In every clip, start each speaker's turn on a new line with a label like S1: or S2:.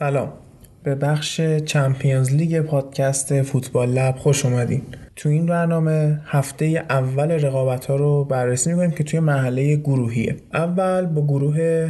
S1: سلام به بخش چمپیونز لیگ پادکست فوتبال لب خوش اومدین. تو این برنامه هفته اول رقابت ها رو بررسی می‌کنیم که توی محله گروهیه. اول با گروه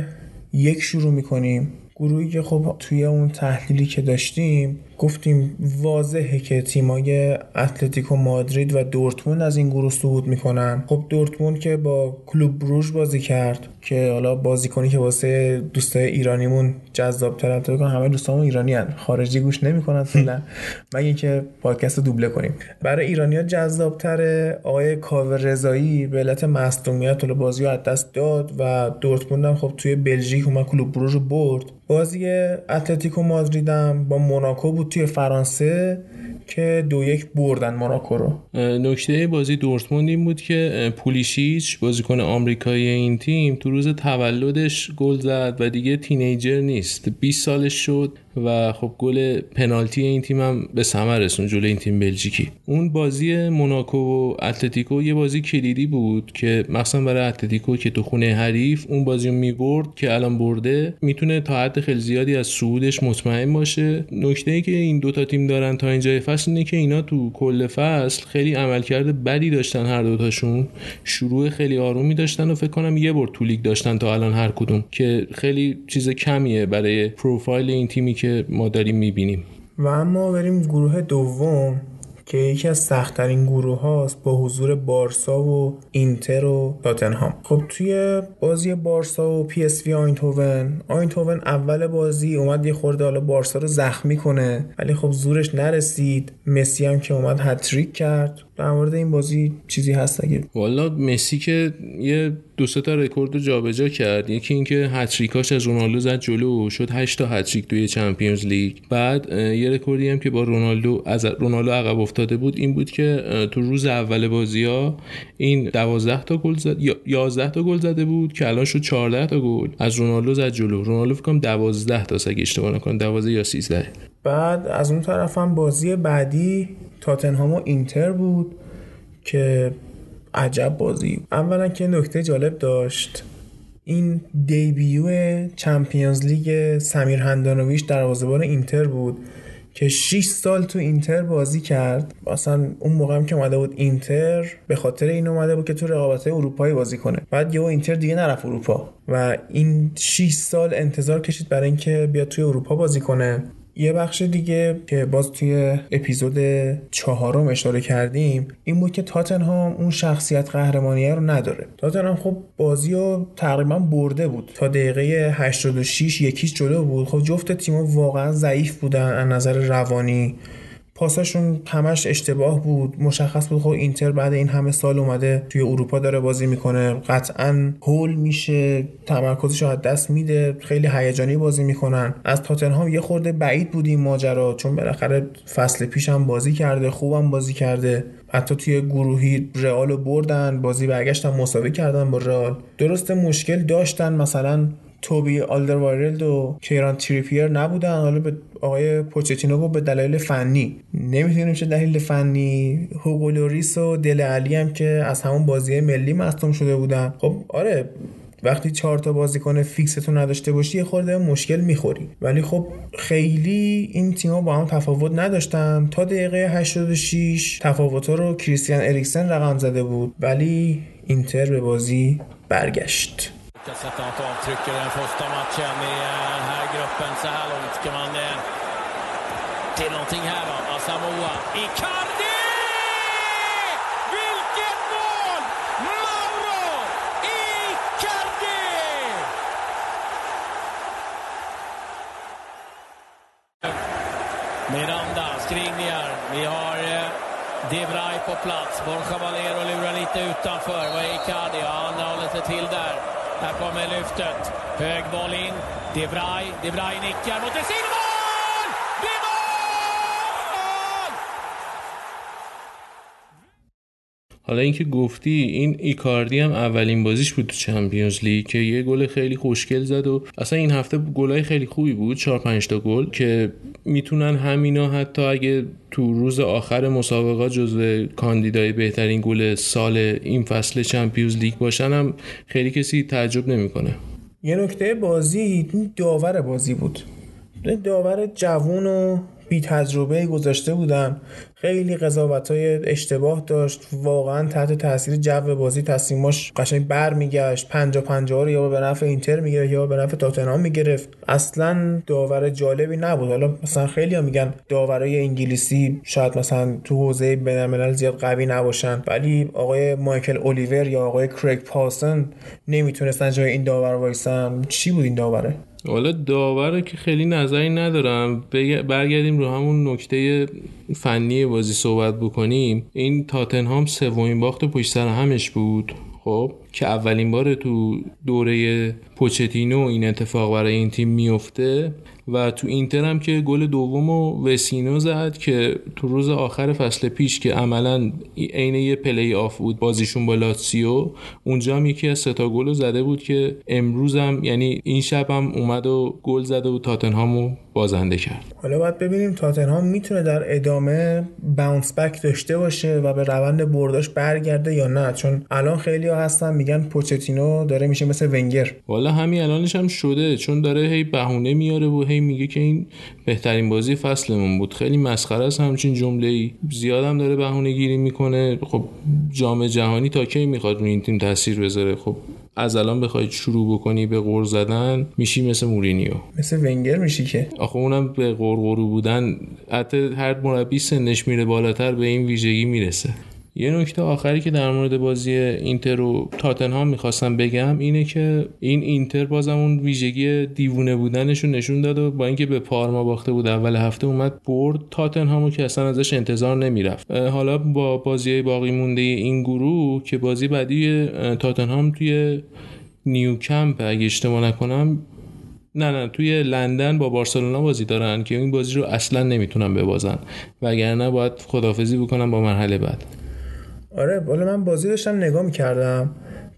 S1: یک شروع می‌کنیم. گروهی که خب توی اون تحلیلی که داشتیم گفتیم واضحه که تیمای اتلتیکو مادرید و دورتموند از این گروه صعود می‌کنن. خب دورتموند که با کلوب بروژ بازی کرد. که حالا بازیکنی که واسه دوستای ایرانیمون جذاب تر کنه همه دوستامون ایرانی هن. خارجی گوش نمی‌کنن فعلا. مگه اینکه پادکست دوبله کنیم. برای ایرانیا جذاب تره آقای کاوه رضایی به علت مصدومیت بازی رو از دست داد و دورتموند خب توی بلژیک اومد کلوب بروژ رو برد. بازی اتلتیکو مادریدم با موناکو بود توی فرانسه. که دو یک بردن موناکو رو.
S2: نکته بازی دورتموند این بود که پولیشیچ بازیکن آمریکایی این تیم تو روز تولدش گل زد و دیگه teenager نیست. 20 سالش شد. و خب گل پنالتی این تیم هم به ثمر رسون جلوی این تیم بلژیکی. اون بازی موناکو و اتلتیکو یه بازی کلیدی بود که مثلا برای اتلتیکو که تو خونه حریف اون بازی رو می‌برد که الان برده می‌تونه تا حد خیلی زیادی از صعودش مطمئن باشه. نکته ای که این دوتا تیم دارن تا اینجای فصل اینه که اینا تو کل فصل خیلی عملکرد بدی داشتن هر دوتاشون شروع خیلی آرومی داشتن و فکر کنم یه برد تو لیگ داشتن تا الان هر کدوم. که خیلی چیز کمیه برای پروفایل این تیمی که ما داریم می‌بینیم.
S1: و اما بریم گروه دوم که یکی از سختترین گروه هاست با حضور بارسا و اینتر و تاتنهام. خب توی بازی بارسا و پی اس وی آینتوون آینتوون اول بازی اومد یه خورده حالا بارسا رو زخمی کنه ولی خب زورش نرسید. مسی هم که اومد هتریک کرد. در مورد این بازی چیزی هست اگه
S2: والا مسی که یه دو سه تا رکورد رو جابجا کرد. یکی اینکه هتریکاش از رونالدو زد جلو شد 8 تا هتریک توی Champions League. بعد یه رکوردی هم که با رونالدو از رونالدو عقب افتاده بود این بود که تو روز اول بازی ها این 12 تا گل زد 11 تا گل زده بود که الان شد 14 تا گل از رونالدو زد جلو. رونالدو فکر کنم 12 تا اگه اشتباه نکنم 12 یا 13
S1: بعد از اون طرف هم بازی بعدی تاتنهام و اینتر بود که عجب بازی. اولا که نکته جالب داشت این دیبیو چمپیونز لیگ سمیر هندانویش دروازه‌بان اینتر بود که 6 سال تو اینتر بازی کرد. اصلا اون موقع هم که اومده بود اینتر به خاطر این اومده بود که تو رقابت اروپایی بازی کنه. بعد یهو اینتر دیگه نرفت اروپا و این 6 سال انتظار کشید برای اینکه بیاد توی اروپا بازی کنه. یه بخش دیگه که باز توی اپیزود چهارم اشاره کردیم این بود که تاتنهام اون شخصیت قهرمانیه رو نداره. تاتنهام خب بازی رو تقریبا برده بود. تا دقیقه 86 یکیش جلو بود. خب جفت تیم‌ها واقعا ضعیف بودن از نظر روانی. پاساشون همش اشتباه بود مشخص بود خب اینتر بعد این همه سال اومده توی اروپا داره بازی می‌کنه. قطعا هول میشه تمرکزش از دست میده خیلی هیجانی بازی می‌کنن. از تاتنهام یه خورده بعید بود این ماجرا چون بالاخره فصل پیش هم بازی کرده خوبم بازی کرده. حتی توی گروهی رئال بردن بازی برگشتن مساوی کردن با رئال. درسته مشکل داشتن مثلا توبی آلدروایرلد و کیران تریپیر نبودن. حالا به آقای پوچتینو به دلایل فنی. نمی‌تونیم چه دلیل فنی. هوگو لوریس و دل علی هم که از همون بازی ملی مصدوم شده بودن. خب آره وقتی چهار تا بازیکن فیکستون نداشته باشی یه خورده مشکل می‌خوری. ولی خب خیلی این تیم‌ها با هم تفاوت نداشتن. تا دقیقه 86 تفاوت رو کریستیان اریکسن رقم زده بود. ولی اینتر به بازی برگشت.
S3: Ska sätta något avtryck i den första matchen i eh, den här gruppen så här långt. Ska man eh, till någonting här då? Asamoa. Icardi! Vilket mål! Mauro Icardi! Miranda, Skriniar. Vi har eh, på plats. Borja Valero lurar lite utanför. Vad är Icardi? Ja, han håller sig till där. Här kommer lyftet. Hög boll in. De Vrij. De Vrij nickar mot Vesino.
S2: حالا اینکه گفتی این ایکاردی هم اولین بازیش بود تو چمپیونز لیگ که یه گل خیلی خوشگل زد و اصلا این هفته گلای خیلی خوبی بود 4 5 تا گل که می‌تونن همینا حتی اگه تو روز آخر مسابقات جزو کاندیدای بهترین گل سال این فصل Champions League باشن هم خیلی کسی تعجب نمی‌کنه.
S1: یه نکته بازی داور بازی بود. داور جوون و بی تجربه گذاشته بودن. خیلی قضاوت های اشتباه داشت. واقعا تحت تاثیر جو بازی تصمیماش قشنگ بر میگشت پنجا پنجا رو یا به نفع اینتر می‌گرفت یا به نفع تاتنهام می‌گرفت. اصلا داور جالبی نبود. حالا مثلا خیلی ها میگن داورای انگلیسی شاید مثلا تو حوزه بینالملل زیاد قوی نباشن. ولی آقای مایکل الیور یا آقای کریگ پاسن نمی‌تونستن جای این داور وایسن. چی بود این داوره؟
S2: حالا داور که خیلی نظری ندارم. برگردیم رو همون نکته فنی بازی صحبت بکنیم. این تاتنهام سومین باخت پشت سر همش بود. خب که اولین بار تو دوره پوچتینو این اتفاق برای این تیم میفته. و تو اینتر هم که گل دوم و وسینو زد که تو روز آخر فصل پیش که عملا عین یه پلی آف بود بازیشون با لاتسیو اونجا هم یکی از ستا گل زده بود که امروز هم یعنی این شب هم اومد و گل زده و تاتنهامو بازنده کرد.
S1: حالا باید ببینیم تاتنهام می‌تونه در ادامه باونس بک داشته باشه و به روند برداش برگرده یا نه. چون الان خیلی ها هستن میگن پوچتینو داره میشه مثل ونگر.
S2: والا همین الانش هم شده چون داره هی بهونه میاره و هی میگه که این بهترین بازی فصلمون بود. خیلی مسخره است همچین جمله ای زیادم داره بهونه گیری می‌کنه. خب جام جهانی تا کی می‌خواد روی این تیم تاثیر بذاره؟ خب از الان بخوای شروع بکنی به غور زدن میشی مثل مورینیو.
S1: مثل ونگر میشی که.
S2: آخه اونم به غرغرو بودن حتی هر مربی سنش میره بالاتر به این ویژگی می‌رسه. یه نکته آخری که در مورد بازی اینتر و تاتنهام می‌خواستم بگم اینه که این اینتر بازم اون ویژگی دیوونه بودنشون نشون داد و با اینکه به پارما باخته بود اول هفته اومد برد تاتنهامو که اصلا ازش انتظار نمی‌رفت. حالا با بازی باقی مونده این گروه که بازی بعدی تاتنهام توی نیوکمپ اگه اشتباه نکنم نه نه توی لندن با بارسلونا بازی دارن که این بازی رو اصلا نمی‌تونن ببازن. وگرنه باید خدافزی بکنن با مرحله بعد.
S1: آره بالا من بازی داشتم نگاه می‌کردم.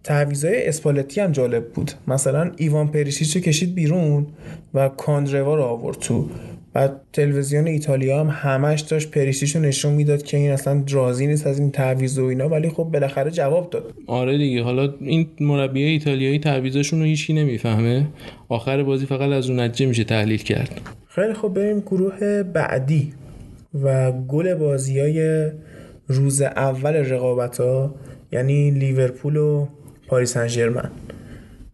S1: تعویضای اسپالتی هم جالب بود. مثلا ایوان پریشیچ کشید بیرون و کاندروا رو آورد تو. و تلویزیون ایتالیا هم همش داشت پریسیشو نشون می‌داد که این اصلا راضی نیست از این تعویض و اینا ولی خب بالاخره جواب داد.
S2: آره دیگه حالا این مربی ایتالیایی تعویضاشون رو هیچکی نمی‌فهمه. آخر بازی فقط از اون نتیجه میشه تحلیل کرد.
S1: خیلی خب بریم گروه بعدی و گل بازی های روز اول رقابت ها یعنی لیورپول و پاریس سن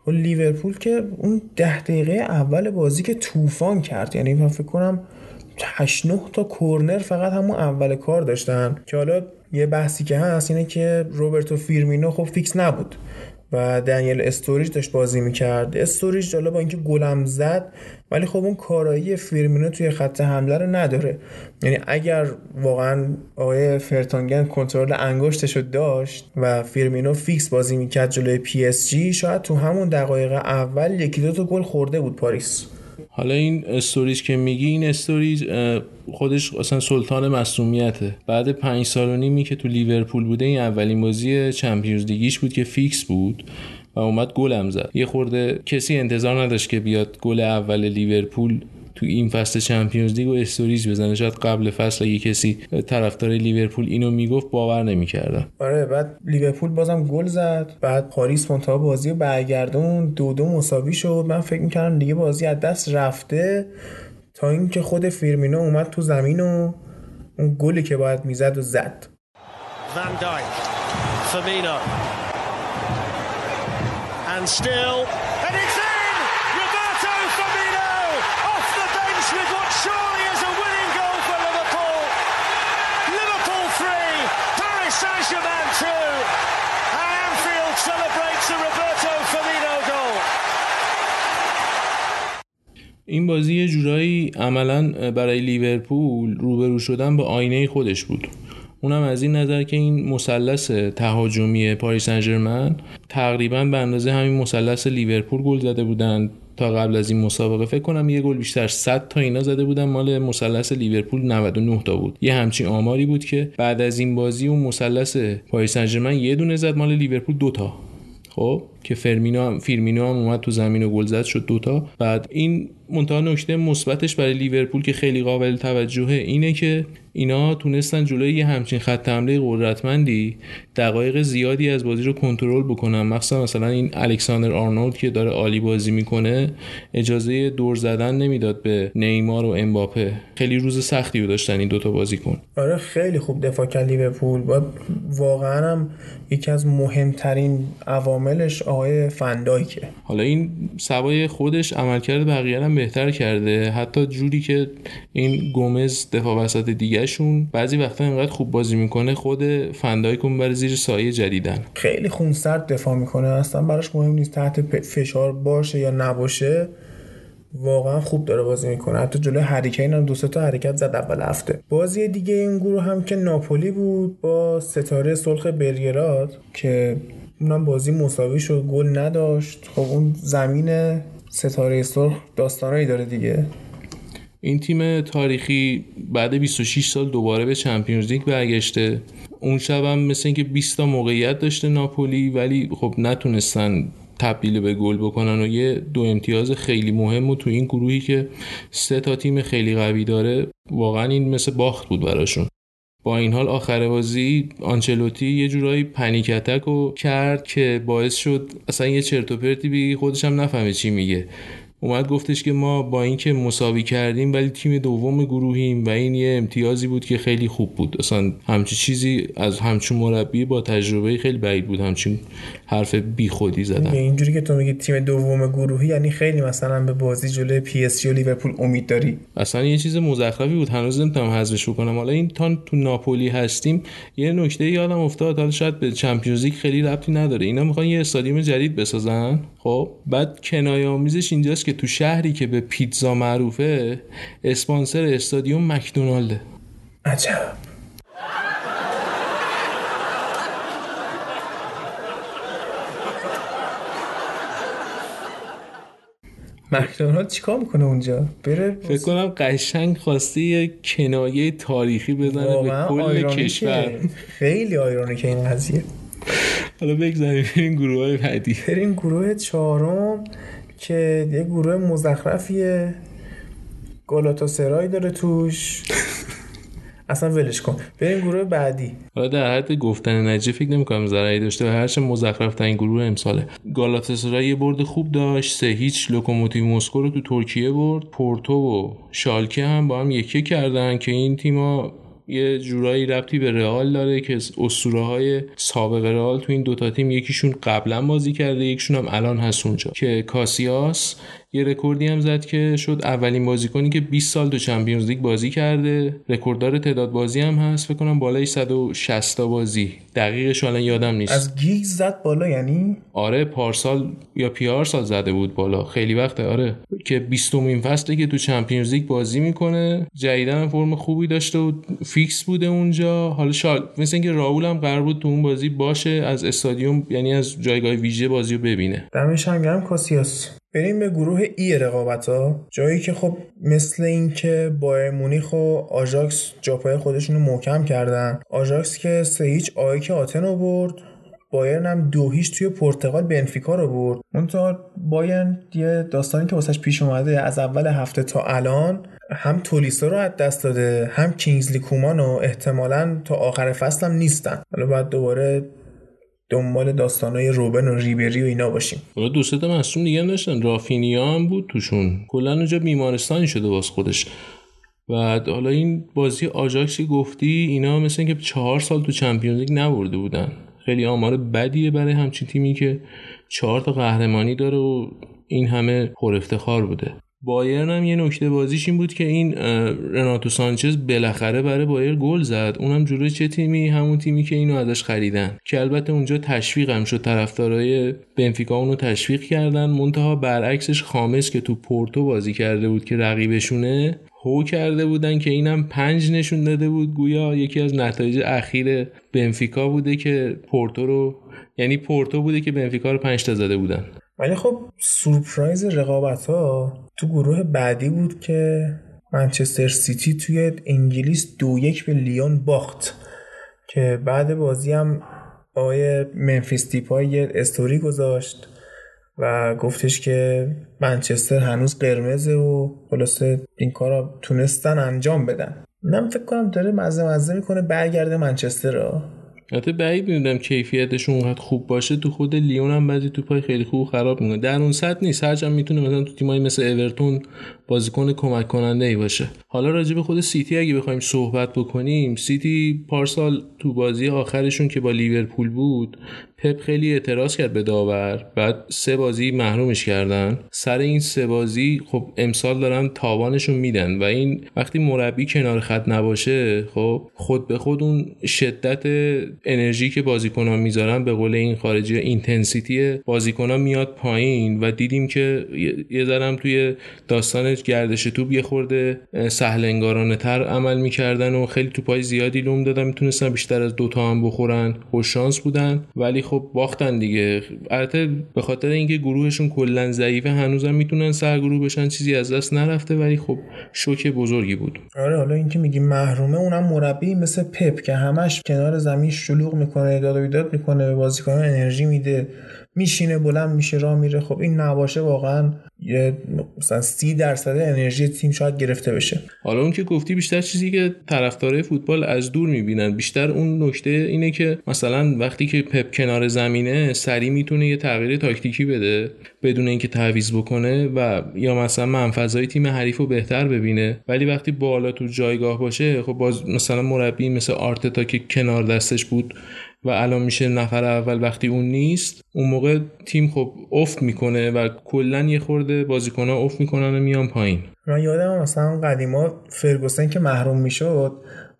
S1: خب لیورپول که اون ده دقیقه اول بازی که طوفان کرد یعنی من فکر کنم 8 9 تا کورنر فقط همون اول کار داشتن. که حالا یه بحثی که هست اینه که روبرتو فیرمینو خب فیکس نبود. و دنیل استوریج داشت بازی می‌کرد. استوریج حالا با اینکه گلم زد ولی خب اون کارایی فیرمینو توی خط حمله رو نداره. یعنی اگر واقعا آقای فرتانگن کنترل انگشتش رو داشت و فیرمینو فیکس بازی می‌کرد جلوی پی اس جی شاید تو همون دقایق اول یکی دو تا گل خورده بود پاریس.
S2: حالا این استوریج که میگی این استوریج خودش اصلا سلطان مصدومیته. بعد پنج سال و نیمی که تو لیورپول بوده این اولین بازی Champions League یش بود که فیکس بود و اومد گلم زد. یه خورده کسی انتظار نداشت که بیاد گل اول لیورپول تو این فصل Champions League و استوریج بزنه. شاید قبل فصل اگه کسی طرفدار لیورپول اینو می‌گفت باور نمی‌کردن
S1: آره بعد لیورپول بازم گل زد. بعد پاریس منتها بازی برگردون دو دو مساوی شد. من فکر می‌کردم دیگه بازی از دست رفته. تا اینکه خود فیرمینو اومد تو زمین و اون گلی که باید می‌زد و زد. Van Dijk, Firmino, and still
S2: این بازی یه جورایی عملا برای لیورپول روبرو شدن با آینه خودش بود. اونم از این نظر که این مثلث تهاجمی پاریس سن تقریبا به اندازه همین مثلث لیورپول گل زده بودن. تا قبل از این مسابقه فکر کنم یه گل بیشتر 100 تا اینا زده بودن. مال مثلث لیورپول 99 تا بود. یه همچین آماری بود که بعد از این بازی اون مثلث پاریس سن یه دونه زد. مال لیورپول دو تا. خب که فرمینو هم فیرمینو هم اومد تو زمین و گل زد شد دوتا بعد این منتها نکته مثبتش برای لیورپول که خیلی قابل توجهه اینه که اینا تونستن جلوی یه همچین خط حمله قدرتمندی دقایق زیادی از بازی رو کنترل بکنن. مخصوصا مثلا این الکساندر آرنولد که داره عالی بازی می‌کنه اجازه دور زدن نمی‌داد به نیمار و امباپه. خیلی روز سختی رو داشتن این دوتا بازیکن
S1: آره خیلی خوب دفاع کرد لیورپول. واقعا هم یکی از مهمترین عواملش آقای فندایکه.
S2: حالا این سوای خودش عملکرد بقیه هم بهتر کرده. حتی جوری که این گومز دفاع وسط دیگهشون بعضی وقتا اینقدر خوب بازی می‌کنه خود فندایک رو می‌بره زیر سایه جدیدن.
S1: خیلی خونسرد دفاع می‌کنه. اصلا براش مهم نیست تحت فشار باشه یا نباشه. واقعا خوب داره بازی می‌کنه. حتی جلوی هریکین هم دو تا حرکت زد اول هفته. بازی دیگه این گروه هم که ناپولی بود با ستاره سرخ بلگراد که اونم بازی مساوی شد گل نداشت. خب اون زمین ستاره سرخ داستانایی داره دیگه.
S2: این تیم تاریخی بعد 26 سال دوباره به چمپیونز لیگ برگشته. اون شب هم مثل اینکه 20 تا موقعیت داشته ناپولی ولی خب نتونستن تبدیل به گل بکنن و یه دو امتیاز خیلی مهم و تو این گروهی که سه تا تیم خیلی قوی داره واقعا این مثل باخت بود براشون. با این حال آخر بازی آنچلوتی یه جورایی panic attack رو کرد که باعث شد اصلا یه چرت و پرتی بگی خودش هم نفهمه چی میگه. اومد گفتش که ما با اینکه مساوی کردیم ولی تیم دوم گروهیم و این یه امتیازی بود که خیلی خوب بود. اصلا همچی چیزی از همچون مربی با تجربه خیلی بعید بود. همچین حرف بی خودی زدن
S1: اینجوری که تو میگی تیم دوم گروهی یعنی خیلی مثلا به بازی جلوی پی اس و لیورپول امید داری؟
S2: اصلا یه چیز مزخرفی بود. هنوز نمی‌تونم حذفش بکنم. حالا این تا تو ناپولی هستیم یه نکته یادم افتاد. حالا شاید به چمپیونز لیگ خیلی ربطی نداره. اینا می‌خوان یه استادیوم جدید بسازن. خب بعد کنایه آمیزش اینجاست که تو شهری که به پیتزا معروفه اسپانسر استادیوم مکدونالده.
S1: عجب. مکدونالد چیکار می‌کنه اونجا؟ بره
S2: فکر کنم قشنگ خواسته یه کنایه تاریخی بزنه به کل کشور.
S1: خیلی که این قضیه.
S2: حالا بگذاریم این گروه های بعدی.
S1: بریم گروه چهارم که یه گروه مزخرفیه. گالاتا سرای داره توش. اصلا ولش کن. بریم گروه بعدی.
S2: حالا در حد گفتن نجی فکر نمی‌کنم ضرری داشته و هرچه مزخرف این گروه امساله. گالاتاسرای یه برد خوب داشت سه هیچ لوکوموتیو مسکو رو تو ترکیه برد پورتو و شالکه هم با هم یکی کردن که این تیما یه جورایی ربطی به رئال داره که اسطوره های سابق رئال تو این دوتا تیم یکیشون قبلا بازی کرده یکیشون هم الان هست اونجا. که کاسیاس یه رکوردی هم زد که شد اولین بازیکنی که 20 سال تو Champions League بازی کرده. رکورددار تعداد بازی هم هست. فکر کنم بالای 160 تا بازی. دقیقش الان یادم نیست.
S1: از گیگز زد بالا یعنی؟
S2: آره پارسال یا پیار سال زده بود بالا. خیلی وقته آره. که 20 این فصله که تو Champions League بازی می‌کنه. جدیدن فرم خوبی داشته و فیکس بوده اونجا. حالا شال مثل اینکه راول هم قرار بود تو اون بازی باشه از استادیوم یعنی از جایگاه ویژه بازی رو ببینه.
S1: دمش هم گرم کاسیاس. بریم به گروه E رقابت ها جایی که خب مثل اینکه بایرن مونیخ و آژاکس جاپای خودشون رو محکم کردن. آژاکس که سه هیچ آیک آتن رو برد بایرن هم دو هیچ توی پرتغال بنفیکا رو برد. منتها بایرن یه داستانی که واسش پیش اومده از اول هفته تا الان هم تولیسا رو از دست داده هم کینگزلی کومان و احتمالا تا آخر فصل هم نیستن. حالا باید دوباره دنبال داستانای روبن و ریبری و اینا باشیم.
S2: حالا دو سه تا مصوم دیگه هم داشتن. رافینیا هم بود توشون. کلا اونجا بیمارستانی شده واس خودش. و حالا این بازی آجاکسی گفتی اینا مثل اینکه چهار سال تو چمپیونز لیگ نبرده بودن. خیلی آمار بدیه برای همچین تیمی که چهار تا قهرمانی داره و این همه پر افتخار بوده. بایرن هم یه نکته بازیش این بود که این رناتو سانچز بالاخره برای بایر گل زد. اونم جلوی چه تیمی؟ همون تیمی که اینو ازش خریدن. که البته اونجا تشویق هم شد. طرفدارای بنفیکا اونو تشویق کردن. منتها برعکسش خامس که تو پورتو بازی کرده بود که رقیبشونه هو کرده بودن که اینم پنج نشون داده بود. گویا یکی از نتایج اخیر بنفیکا بوده که پورتو رو یعنی پورتو بوده که بنفیکا رو پنج تا زده بودن.
S1: ولی خب سورپرایز رقابت ها تو گروه بعدی بود که منچستر سیتی توی انگلیس دو یک به لیون باخت که بعد بازی هم آقای منفیس دیپای یه استوری گذاشت و گفتش که منچستر هنوز قرمزه و خلاصه این کار تونستن انجام بدن. من فکر کنم داره مزه مزه می‌کنه برگرده منچستر رو.
S2: حتی بعید می‌دونم کیفیتش اونقدر خوب باشه. تو خود لیون هم بعضی توپای خیلی خوب خراب می‌کنه. در اون سطح نیست. هرچند می‌تونه مثلا تو تیمایی مثل اورتون بازیکن کمک کننده ای باشه. حالا راجع به خود سیتی اگه بخوایم صحبت بکنیم سیتی پارسال تو بازی آخرشون که با لیورپول بود پپ خیلی اعتراض کرد به داور. بعد سه بازی محرومش کردن. سر این سه بازی خب امسال دارن تاوانشون میدن و این وقتی مربی کنار خط نباشه خب خود به خود اون شدت انرژی که بازیکن‌ها می‌ذارن به قول این خارجی intensity بازیکن‌ها میاد پایین و دیدیم که یه ذرم توی داستان گردش توپ یه خورده سهل انگارانه تر عمل می‌کردن و خیلی توپای زیادی لوم دادن. می‌تونستن بیشتر از دوتا هم بخورن. خوش شانس بودن. ولی خب باختن دیگه. البته به خاطر اینکه گروهشون کلا ضعیفه هنوزم می‌تونن سرگروه بشن چیزی از دست نرفته ولی خب شوک بزرگی بود.
S1: آره حالا اینکه میگی محرومه اونم مربی مثل پپ که همش کنار زمین شلوغ می‌کنه داد و بیداد می‌کنه به بازیکنان انرژی میده میشینه بلند میشه راه میره. خب این نباشه واقعا یه مثلا سی درصد انرژی تیم شاید گرفته بشه.
S2: حالا اون که گفتی بیشتر چیزی که طرفدارای فوتبال از دور می‌بینن. بیشتر اون نکته اینه که مثلا وقتی که پپ کنار زمینه سری می‌تونه یه تغییر تاکتیکی بده بدون اینکه تعویض بکنه و یا مثلا منفذای تیم حریف رو بهتر ببینه. ولی وقتی بالا تو جایگاه باشه خب باز مثلا مربی مثل آرتتا که کنار دستش بود و الان میشه نفر اول وقتی اون نیست اون موقع تیم خب افت می‌کنه و کلا یه خورده بازیکنها افت می‌کنن و میان پایین.
S1: من یادم مثلا قدیما فرگوسن که محروم می‌شد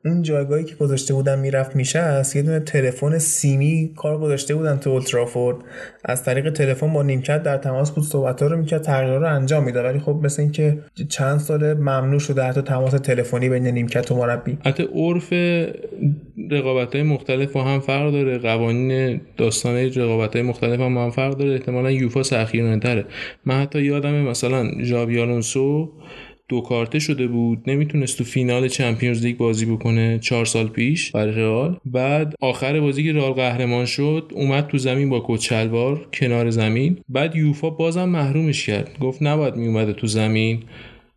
S1: اون جایگاهی که گذاشته بودن می‌رفت میشه است یه دونه تلفن سیمی کار گذاشته بودن تو اولترافورد از طریق تلفن با نیمکت در تماس بود صحبت رو می‌کرد تغییر رو انجام می‌داد. ولی خب مثل اینکه چند سال ممنوع شده حتی تماس تلفنی بین نیمکت و مربی.
S2: حتی عرف رقابت های مختلف با هم فرق داره قوانین داستان رقابت های مختلف هم, هم فرق داره. احتمالا یوفا سخیر تره من حتی یادم مثلا ژاوی آلونسو دو کارته شده بود نمی‌تونست تو فینال چمپیونز لیگ بازی بکنه چهار سال پیش برای رئال. بعد آخر بازی که رئال قهرمان شد اومد تو زمین با کوچلوار کنار زمین. بعد یوفا بازم محرومش کرد. گفت نباید میومده تو زمین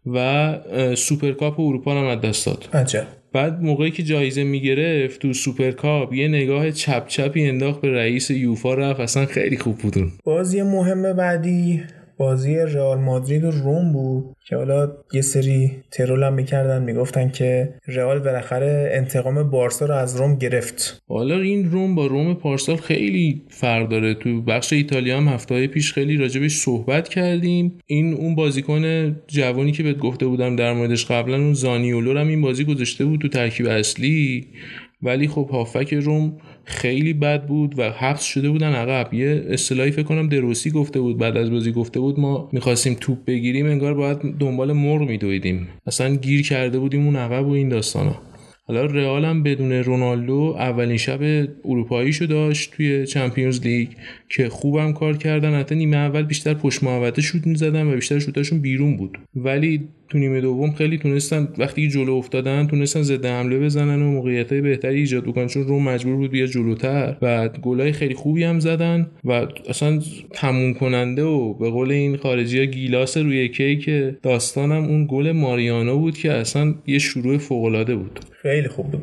S2: و سوپرکاپ اروپا هم از دست داد.
S1: عجب.
S2: بعد موقعی که جایزه می‌گرفت تو سوپرکاپ یه نگاه چپ چپی انداخت به رئیس یوفا رفت اصلا خیلی خوب بودون
S1: بازی مهم بعدی بازی رئال مادرید و روم بود که حالا یه سری troll هم می‌کردن می‌گفتن که رئال بالاخره انتقام بارسا رو از روم گرفت.
S2: حالا این روم با روم پارسال خیلی فرق داره. تو بخش ایتالیا هم هفته پیش خیلی راجبش صحبت کردیم. این اون بازیکن جوانی که بهت گفته بودم در موردش قبلا اون زانیولو هم این بازی گذاشته بود تو ترکیب اصلی. ولی خب هافک روم خیلی بد بود و حبس شده بودن عقب. یه اصطلاحی فکر کنم دروسی گفته بود بعد از بازی گفته بود ما می‌خواستیم توپ بگیریم انگار باید دنبال مرغ میدویدیم. اصلا گیر کرده بودیم اون عقب و این داستانا. حالا رئال هم بدون رونالدو اولین شب اروپاییشو داشت توی چمپیونز لیگ. که خوبم کار کردن. حتی نیمه اول بیشتر پشت محوطه شوت می‌زدن و بیشتر شوتاشون بیرون بود. ولی تو نیمه دوم خیلی تونستن وقتی جلو افتادن تونستن ضد حمله بزنن و موقعیت بهتری ایجاد بکنن. چون روم مجبور بود بیا جلوتر و گلای خیلی خوبی هم زدن و اصلا تموم کننده و به قول این خارجی ها گیلاس روی کیک داستانم اون گل ماریانو بود که اصلا یه شروع فوق العاده بود.
S1: خیلی خوب بود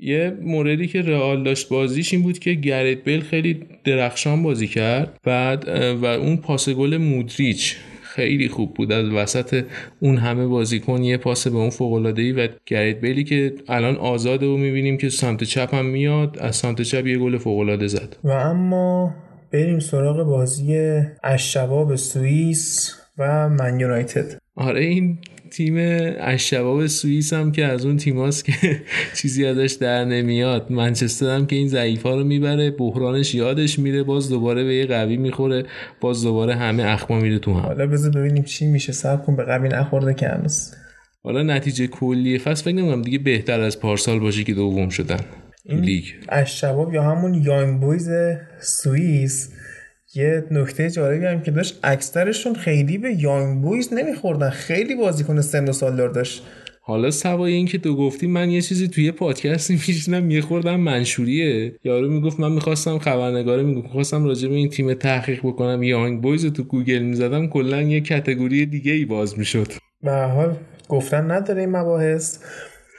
S2: یه موردی که رئال داشت بازیش این بود که گرت بیل خیلی درخشان بازی کرد. بعد و اون پاس گل مودریچ خیلی خوب بود. از وسط اون همه بازیکن یه پاس به اون فوق العاده ای و گریت بیلی که الان آزاده و می‌بینیم که سمت چپ هم میاد از سمت چپ یه گل فوق العاده زد.
S1: و اما بریم سراغ بازی الشباب سوئیس و من یونایتد.
S2: آره این تیم اشباب سوئیس هم که از اون تیماست که چیزی ازش در نمیاد. منچستر هم که این ضعیفا رو می‌بره بحرانش یادش میره باز دوباره به یه قوی می‌خوره باز دوباره همه اخما میره تو هم.
S1: حالا بذار ببینیم چی میشه. صبر کن به قوی نخورده که هنوز.
S2: حالا نتیجه کلی فصل فکر نمی‌کنم دیگه بهتر از پارسال باشه که دوم شدن
S1: این لیگ. اشباب یا همون یانگ بویز سوئیس یه نکته جالبی هم که داشت اکثرشون خیلی به یانگ بویز نمیخوردن. خیلی بازیکن سن و سالدار داشت.
S2: حالا سوای این که تو گفتی من یه چیزی توی پادکستی می‌شنیدم یه خورده‌م منشوریه. یارو می‌گفت من می‌خواستم خبرنگاره می‌خواستم راجع به این تیم تحقیق بکنم. یانگ بویز تو گوگل می‌زدم کلا یه category دیگه ای باز می‌شد.
S1: به حال گفتن نداره این مباحث.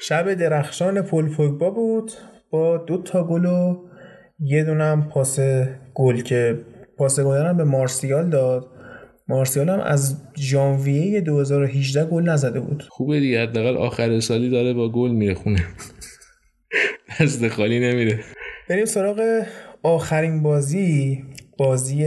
S1: شب درخشان پل پوگبا بود. با دو تا گل و یه دونم پاس گل که پاس گل به مارسیال داد. مارسیال هم از ژانویه 2018 گل نزده بود.
S2: خوبه دیگه حداقل آخر سالی داره با گل میره خونه دست خالی نمیره.
S1: بریم سراغ آخرین بازی بازی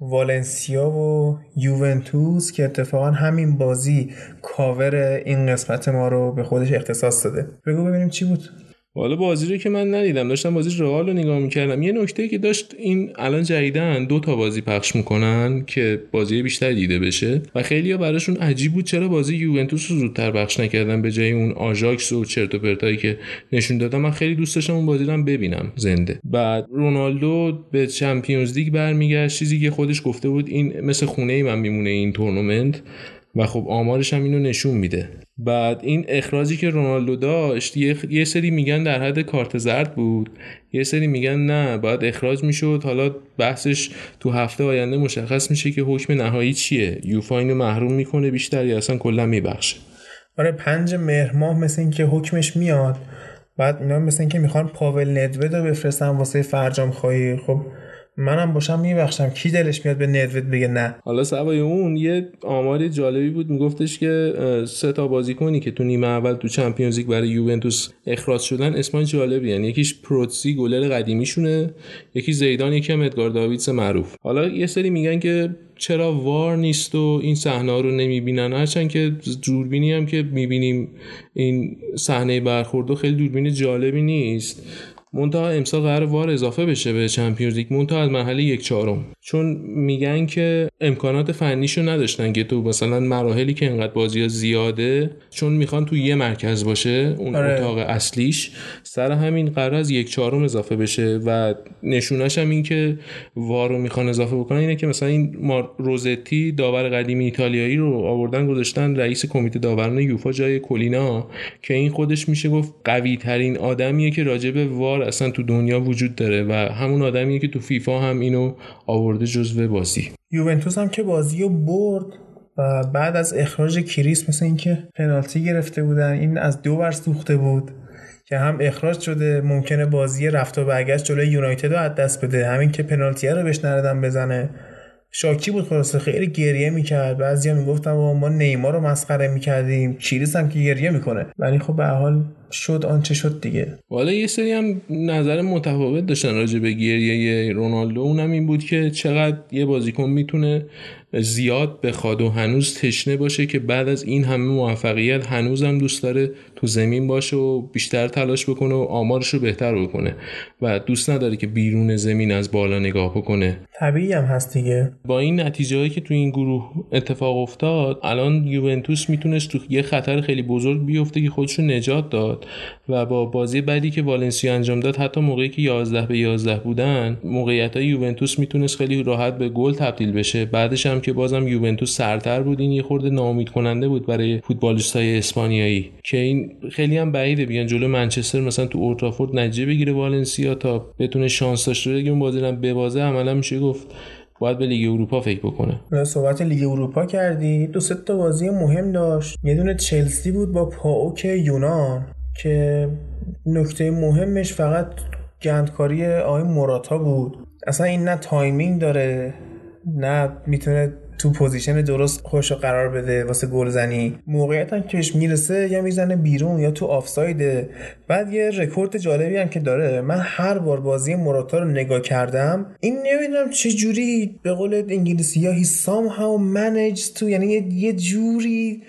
S1: والنسیا و یوونتوس که اتفاقا همین بازی کاور این قسمت ما رو به خودش اختصاص داده. بگو ببینیم چی بود.
S2: حالا بازی رو که من ندیدم داشتم بازی رئال رو نگاه می‌کردم. یه نکته که داشت این الان جدیدن دو تا بازی پخش می‌کنن که بازی بیشتر دیده بشه و خیلی ها براشون عجیب بود چرا بازی یوونتوس رو زودتر پخش نکردن به جای اون آژاکس و چرت و پرتایی که نشون دادم من خیلی دوست داشتم اون بازی رو ببینم زنده. بعد رونالدو به Champions League برمیگشت. چیزی که خودش گفته بود این مثل خونه ی من میمونه این تورنمنت و خب آمارش هم اینو نشون میده. بعد این اخراجی که رونالدو داشت یه سری میگن در حد کارت زرد بود. یه سری میگن نه باید اخراج می‌شد. حالا بحثش تو هفته آینده مشخص میشه که حکم نهایی چیه. یوفا اینو محروم می‌کنه بیشتر یا اصلا کلا میبخشه.
S1: آره پنج مهر ماه مثل اینکه حکمش میاد بعد اینا مثل اینکه می‌خوان پاول ندوه رو بفرستن واسه فرجام خواهی. خب منم باشم میبخشم. کی دلش میاد به ندوت بگه نه؟
S2: حالا سوای اون یه آماری جالبی بود میگفتش که سه تا بازیکنی که تو نیمه اول تو چمپیونز لیگ برای یوونتوس اخراج شدن اسمان جالبی یعنی یکیش پروتسی گلر قدیمیشونه. یکی زیدان یکی هم ادگار داویدز معروف. حالا یه سری میگن که چرا وار نیست و این صحنه رو نمی‌بینن. هرچند که دوربینی هم که می‌بینیم این صحنه برخورد خیلی دوربین جالبی نیست. منتها امسال قرار وار اضافه بشه به چمپیونز لیگ منتها از مرحله یک چهارم. چون میگن که امکانات فنیشو نداشتن. که تو مثلا مراحلی که انقدر بازی ها زیاده چون می‌خوان تو یه مرکز باشه اون آره. اتاق اصلیش سر همین قرار از یک چهارم اضافه بشه. و نشونش هم این که وارو می‌خوان اضافه بکنن اینه که مثلا این روزتی داور قدیمی ایتالیایی رو آوردن گذاشتن رئیس کمیته داوران یوفا جای کلینا که این خودش میشه گفت قوی ترین آدمیه که راجب وار اصلا تو دنیا وجود داره. و همون آدمیه که تو فیفا هم اینو آورده جزو بازی.
S1: یوونتوس هم که بازی رو برد و بعد از اخراج کریس مثل اینکه پنالتی گرفته بودن این از دو ور سوخته بود که هم اخراج شده ممکنه بازی رفت و برگشت جلوی یونایتد رو از دست بده. همین که پنالتی رو بهش نردن بزنه. شاکی بود خلاصه خیلی گریه می‌کرد. بعضیا می‌گفتن ما نیمار رو مسخره می‌کردیم. کریس هم که گریه می‌کنه. ولی خب به حال شد آنچه شد دیگه.
S2: والا یه سری هم نظر متفاوت داشتن راجع به گریه رونالدو. اونم این بود که چقدر یه بازیکن می‌تونه زیاد بخواد و هنوز تشنه باشه که بعد از این همه موفقیت هنوزم دوست داره تو زمین باشه و بیشتر تلاش بکنه و آمارش رو بهتر بکنه و دوست نداره که بیرون زمین از بالا نگاه بکنه.
S1: طبیعی هم هست دیگه.
S2: با این نتیجه هایی که تو این گروه اتفاق افتاد الان یوونتوس می‌تونست تو یه خطر خیلی بزرگ بیفته که خودشو نجات داد و با بازی بعدی که والنسیا انجام داد حتی موقعی که 11 به 11 بودن موقعیت های یوونتوس می‌تونست خیلی راحت به گل تبدیل بشه. بعدش هم که بازم یوونتوس سرتر بود این یه خورده ناامید کننده بود برای فوتبالیست های اسپانیایی. که این خیلی هم بعیده. بیان جلو منچستر مثلا تو اورترافورد نتیجه بگیره والنسیا تا بتونه شانس داشته باشه اون بازی رو ببازه. عملا میشه گفت باید به لیگ اروپا فکر بکنه.
S1: صحبت لیگ اروپا کردی. دو سه تا بازی مهم داشت. یه دونه چلسی بود با پاوک یونان که نکته مهمش فقط گندکاری آقای موراتا بود. اصلا این نه timing داره نه می‌تونه تو position درست خودش قرار بده واسه گلزنی. موقعیت هم که بهش می‌رسه یا می‌زنه بیرون یا تو آفسایده بعد یه رکورد جالبی هم که داره. من هر بار بازی مراتا رو نگاه کردم این نمی‌دونم چه جوری به قول انگلیسی یا he somehow managed to یعنی یه جوری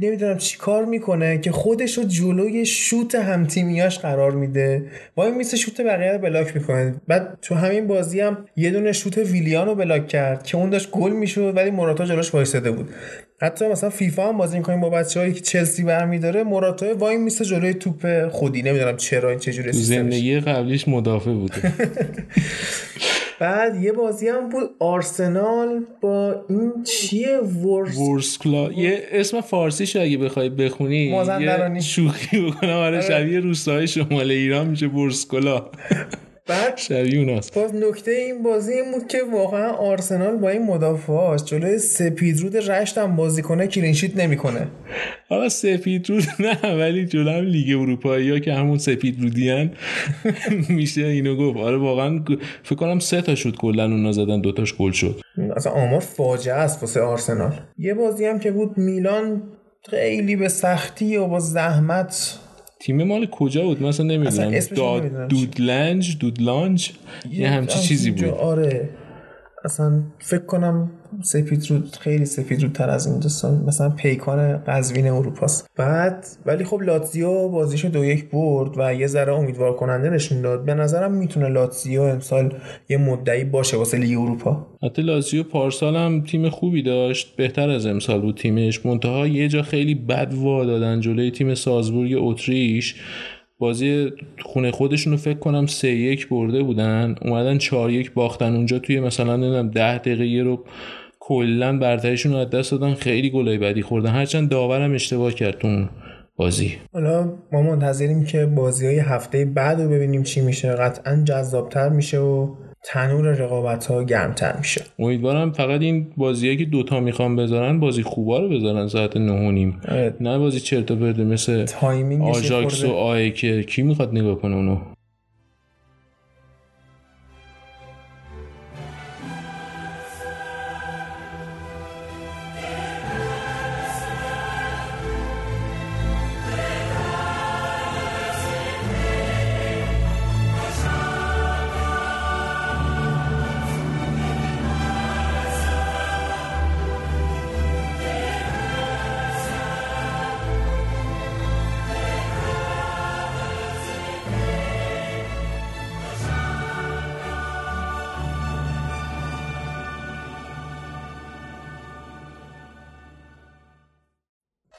S1: نمی‌دونم چی کار می‌کنه که خودش رو جلوی شوت همتیمیاش قرار میده. با این میسه شوت بقیه رو بلاک می‌کنه. بعد تو همین بازی هم یه دونه شوت ویلیان رو بلاک کرد که اون داشت گل می‌شد ولی موراتا جلوش وایساده بود. حتی مثلا فیفا هم بازی می‌کنیم با بچه‌هایی که چلسی برمیداره موراتا وای میسه جلوی توپ خودی. نمی‌دونم چرا این چجوری
S2: زندگی قبلیش مدافع بوده.
S1: بعد یه بازی هم بود آرسنال با این چیه؟ ورس
S2: ورسکلا. یه اسم فارسی اگه بخوای بخونی
S1: مازندرانی.
S2: شوخی بکنم. آره شبیه روستاهای شمال ایران میشه ورسکلا.
S1: بعد
S2: شبیه اوناست
S1: باز نکته این بازی این بود که واقعا آرسنال با این مدافعاش جلوی سپیدرود رشت هم بازی کنه کلینشیت نمی‌کنه.
S2: حالا سفید رود نه ولی جلو هم لیگ اروپایی ها که همون سفید رودی هن میشه اینو گفت. آره واقعا فکر کنم سه تا شد کلا اونا زدن دوتاش گل شد.
S1: اصلا آمار فاجعه است واسه آرسنال. یه بازی هم که بود میلان خیلی به سختی و با زحمت
S2: تیم مال کجا بود؟ مثلا
S1: اصلا
S2: نمی‌دونم. داد
S1: نمی‌دونم.
S2: دودلنج دودلانج؟ یه همچی چیزی بود.
S1: آره. اصلا فکر کنم سپید رود خیلی سفید رودتر از این دوستان. مثلا پیکان قزوین اروپاست. بعد ولی خب لاتزیو بازیشو دو یک برد و یه ذره امیدوار کننده نشون داد. به نظرم می‌تونه لاتزیو امسال یه مدعی باشه واسه لیگ اروپا.
S2: حتی لازیو پارسال هم تیم خوبی داشت. بهتر از امسال بود تیمش. منتها یه جا خیلی بد وا دادن جلوی تیم سازبورگ اتریش. بازی خونه خودشون رو فکر کنم سه یک برده بودن. اومدن چهار یک باختن اونجا توی مثلا نمی‌دونم ده دقیقه رو کلا برتریشون رو از دست دادن. خیلی گلای بدی خوردن. هرچند داورم اشتباه کرد تو اون بازی.
S1: حالا ما منتظریم که بازی های هفته بعد رو ببینیم چی میشه. قطعا جذابتر میشه و تنور رقابت ها گرمتر میشه.
S2: امیدوارم فقط این بازیه که دوتا می‌خوام بذارن بازی خوبا رو بذارن ساعت نه و نیم.
S1: آره.
S2: نه بازی چرت و پرت مثل آژاکس و آیکه کی می‌خواد نگاه کنه اونو؟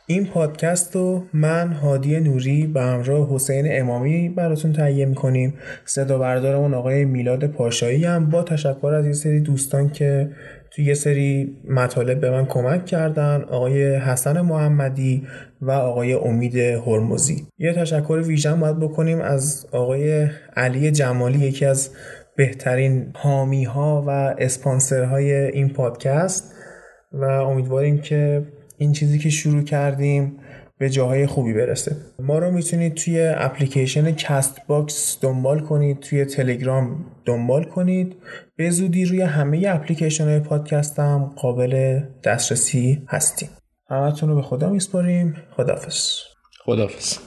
S1: این پادکست رو من هادی نوری به همراه حسین امامی براتون تهیه می‌کنیم. صدا بردارمون آقای میلاد پاشایی هم با تشکر از یه سری دوستان که توی یه سری مطالب به من کمک کردن آقای حسن محمدی و آقای امید هرمزی. یه تشکر ویژن باید بکنیم از آقای علی جمالی یکی از بهترین حامی ها و اسپانسرهای این پادکست و امیدواریم که این چیزی که شروع کردیم به جاهای خوبی برسه. ما رو می‌تونید توی اپلیکیشن Castbox دنبال کنید توی تلگرام دنبال کنید. به زودی روی همه اپلیکیشن های پادکست هم قابل دسترسی هستیم. همتون رو به خدا میسپاریم. خدافز
S2: خدافز